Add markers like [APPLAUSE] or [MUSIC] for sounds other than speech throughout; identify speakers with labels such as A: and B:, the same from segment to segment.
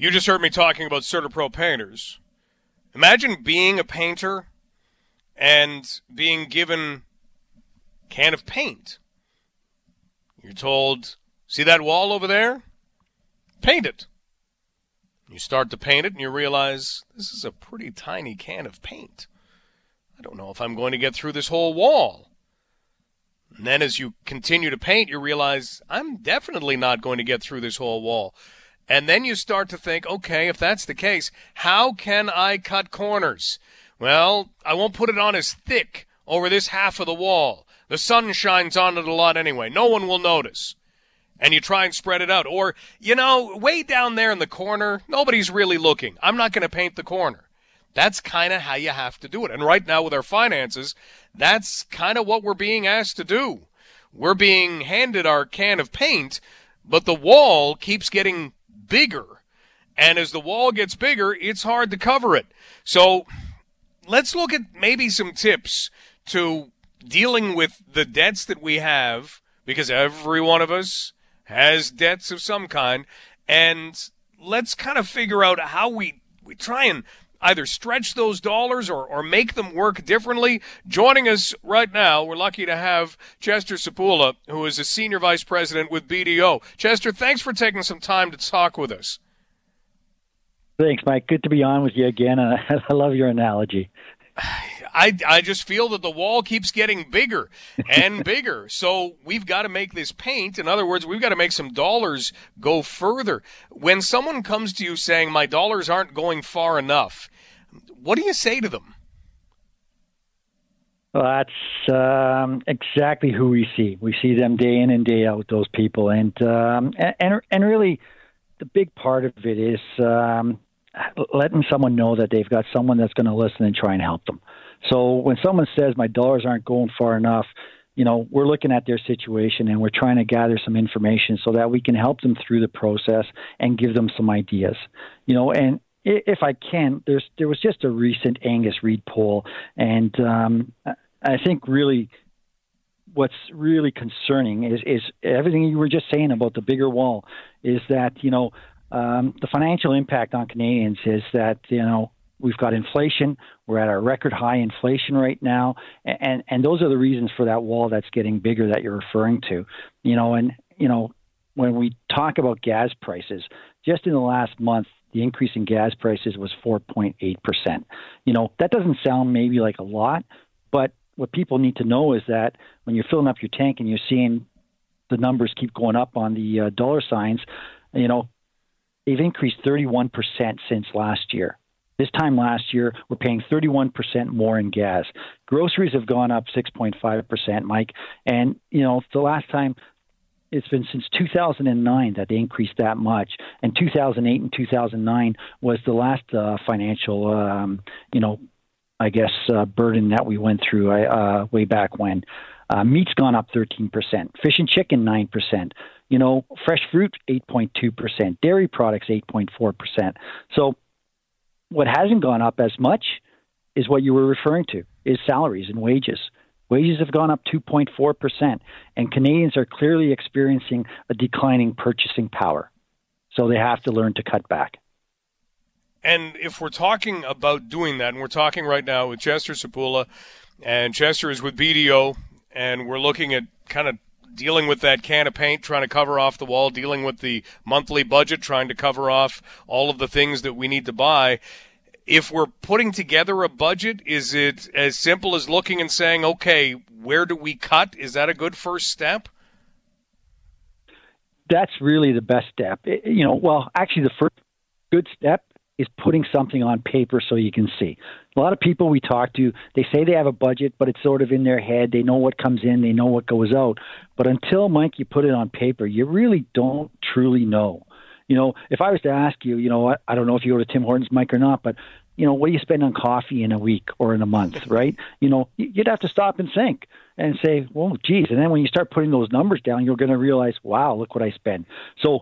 A: You just heard me talking about CertaPro painters. Imagine being a painter and being given a can of paint. You're told, see that wall over there? Paint it. You start to paint it and you realize this is a pretty tiny can of paint. I don't know if I'm going to get through this whole wall. And then as you continue to paint, you realize I'm definitely not going to get through this whole wall. And then you start to think, okay, if that's the case, how can I cut corners? Well, I won't put it on as thick over this half of the wall. The sun shines on it a lot anyway. No one will notice. And you try and spread it out. Or, you know, way down there in the corner, nobody's really looking. I'm not going to paint the corner. That's kind of how you have to do it. And right now with our finances, that's kind of what we're being asked to do. We're being handed our can of paint, but the wall keeps getting bigger. And as the wall gets bigger, it's hard to cover it. So let's look at maybe some tips to dealing with the debts that we have, because every one of us has debts of some kind. And let's kind of figure out how we, we try and either stretch those dollars or, or make them work differently. Joining us right now, we're lucky to have Chester Sapula, who is a senior vice president with BDO. Chester, thanks for taking some time to talk with us.
B: Thanks, Mike. Good to be on with you again. [LAUGHS] I love your analogy. [SIGHS] [LAUGHS]
A: I, I just feel that the wall keeps getting bigger and [LAUGHS] bigger. So we've got to make this paint. In other words, we've got to make some dollars go further. When someone comes to you saying, my dollars aren't going far enough, what do you say to them?
B: Well, that's um, exactly who we see. We see them day in and day out, those people. And, um, and, and really, the big part of it is um, letting someone know that they've got someone that's going to listen and try and help them. So when someone says my dollars aren't going far enough, you know, we're looking at their situation and we're trying to gather some information so that we can help them through the process and give them some ideas. You know, and if I can, there's there was just a recent Angus Reid poll, and um, I think really what's really concerning is is everything you were just saying about the bigger wall is that you know um, the financial impact on Canadians is that you know we've got inflation. We're at our record high inflation right now, and and those are the reasons for that wall that's getting bigger that you're referring to. You know, and you know when we talk about gas prices, just in the last month, the increase in gas prices was 4.8 percent. You know, that doesn't sound maybe like a lot, but what people need to know is that when you're filling up your tank and you're seeing the numbers keep going up on the uh, dollar signs, you know, they've increased 31% since last year. This time last year, we're paying 31% more in gas. Groceries have gone up 6.5%, Mike. And, you know, the last time it's been since 2009 that they increased that much. And 2008 and 2009 was the last uh, financial, um, you know, I guess, uh, burden that we went through uh, way back when. Uh, meat's gone up 13%, fish and chicken 9%, you know, fresh fruit 8.2%, dairy products 8.4%. So what hasn't gone up as much is what you were referring to is salaries and wages. Wages have gone up 2.4%, and Canadians are clearly experiencing a declining purchasing power. So they have to learn to cut back.
A: And if we're talking about doing that, and we're talking right now with Chester Sapula, and Chester is with BDO, and we're looking at kind of dealing with that can of paint, trying to cover off the wall, dealing with the monthly budget, trying to cover off all of the things that we need to buy. If we're putting together a budget, is it as simple as looking and saying, okay, where do we cut? Is that a good first step?
B: That's really the best step. You know, well, actually, the first good step is putting something on paper so you can see. A lot of people we talk to, they say they have a budget, but it's sort of in their head. They know what comes in, they know what goes out. But until, Mike, you put it on paper, you really don't truly know. You know, if I was to ask you, you know, I, I don't know if you go to Tim Hortons, Mike, or not, but you know, what do you spend on coffee in a week or in a month, [LAUGHS] right? You know, you'd have to stop and think and say, well, geez. And then when you start putting those numbers down, you're going to realize, wow, look what I spend. So,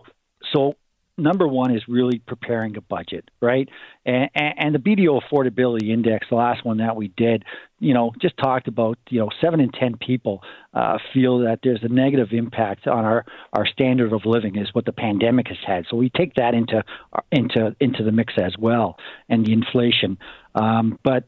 B: so number one is really preparing a budget, right? And, and the BDO Affordability Index, the last one that we did, you know, just talked about, you know, seven in 10 people uh, feel that there's a negative impact on our, our standard of living is what the pandemic has had. So we take that into, into, into the mix as well and the inflation. Um, but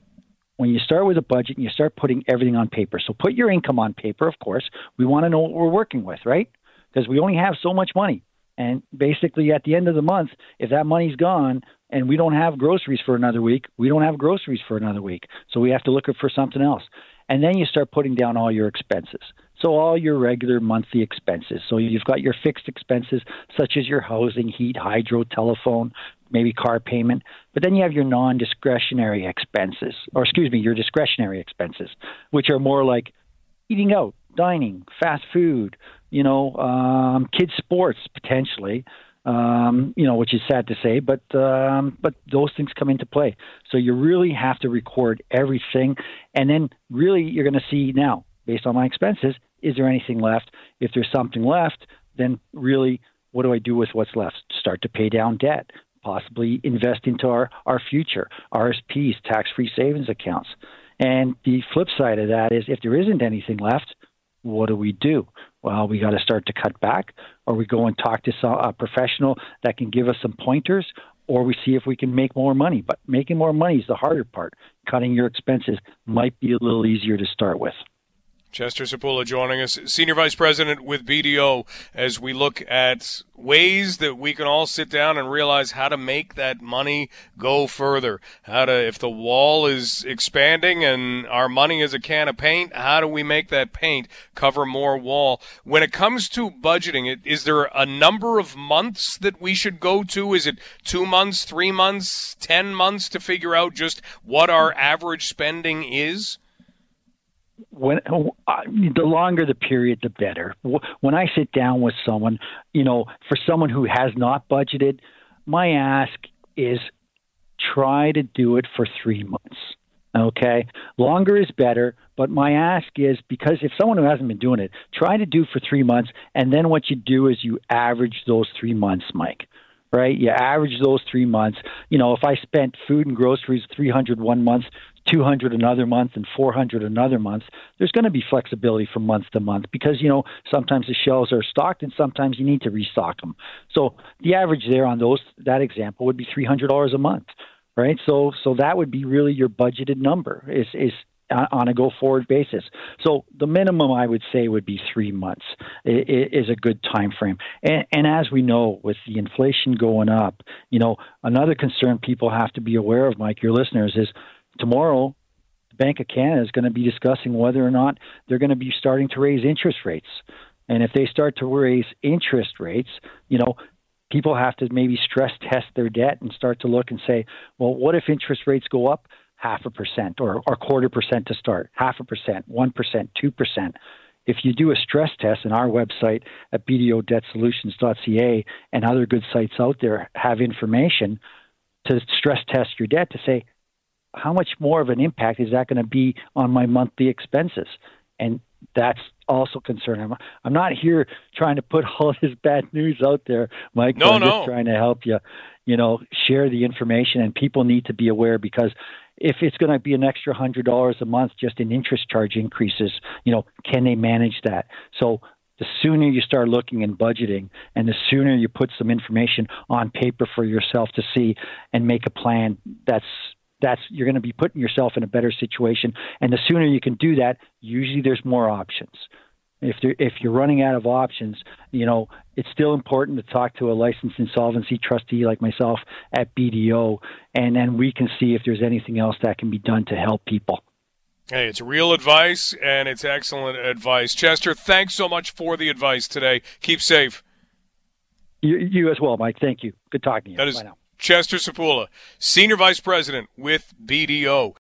B: when you start with a budget and you start putting everything on paper, so put your income on paper, of course. We want to know what we're working with, right? Because we only have so much money. And basically, at the end of the month, if that money's gone and we don't have groceries for another week, we don't have groceries for another week. So we have to look for something else. And then you start putting down all your expenses. So all your regular monthly expenses. So you've got your fixed expenses such as your housing, heat, hydro, telephone, maybe car payment. But then you have your non-discretionary expenses, or excuse me, your discretionary expenses, which are more like eating out, dining, fast food, you know, um, kids sports potentially, um, you know, which is sad to say, but um, but those things come into play. So you really have to record everything, and then really you're going to see now, based on my expenses, is there anything left? If there's something left, then really, what do I do with what's left? Start to pay down debt, possibly invest into our our future, RSPs, tax-free savings accounts. And the flip side of that is, if there isn't anything left, what do we do? Well, we got to start to cut back, or we go and talk to some, a professional that can give us some pointers, or we see if we can make more money. But making more money is the harder part. Cutting your expenses might be a little easier to start with.
A: Chester Sapula joining us, Senior Vice President with BDO, as we look at ways that we can all sit down and realize how to make that money go further. How to, if the wall is expanding and our money is a can of paint, how do we make that paint cover more wall? When it comes to budgeting, is there a number of months that we should go to? Is it two months, three months, ten months to figure out just what our average spending is?
B: When uh, the longer the period, the better. When I sit down with someone, you know, for someone who has not budgeted, my ask is try to do it for three months. Okay, longer is better, but my ask is because if someone who hasn't been doing it, try to do for three months, and then what you do is you average those three months, Mike right? You average those three months. You know, if I spent food and groceries 300 one month, 200 another month and 400 another month, there's going to be flexibility from month to month because, you know, sometimes the shelves are stocked and sometimes you need to restock them. So the average there on those, that example would be $300 a month, right? So, so that would be really your budgeted number is, is on a go forward basis. So the minimum I would say would be three months is a good time frame. And, and, as we know, with the inflation going up, you know, another concern people have to be aware of, Mike, your listeners, is tomorrow the Bank of Canada is going to be discussing whether or not they're going to be starting to raise interest rates. And if they start to raise interest rates, you know, people have to maybe stress test their debt and start to look and say, well, what if interest rates go up half a percent or, or quarter percent to start, half a percent, 1%, 2%? If you do a stress test, and our website at bdodebtsolutions.ca and other good sites out there have information to stress test your debt to say, how much more of an impact is that going to be on my monthly expenses? And that's also concerning. I'm, I'm not here trying to put [LAUGHS] all this bad news out there, Mike.
A: No,
B: I'm
A: no.
B: just trying to help you, you know, share the information, and people need to be aware because if it's going to be an extra hundred dollars a month just in interest charge increases, you know, can they manage that? So the sooner you start looking and budgeting and the sooner you put some information on paper for yourself to see and make a plan that's that's you're going to be putting yourself in a better situation. And the sooner you can do that, usually there's more options. If there, if you're running out of options, you know it's still important to talk to a licensed insolvency trustee like myself at BDO, and then we can see if there's anything else that can be done to help people.
A: Hey, it's real advice and it's excellent advice. Chester, thanks so much for the advice today. Keep safe.
B: You, you as well, Mike. Thank you. Good talking to you.
A: That is Chester Sapula, Senior Vice President with BDO.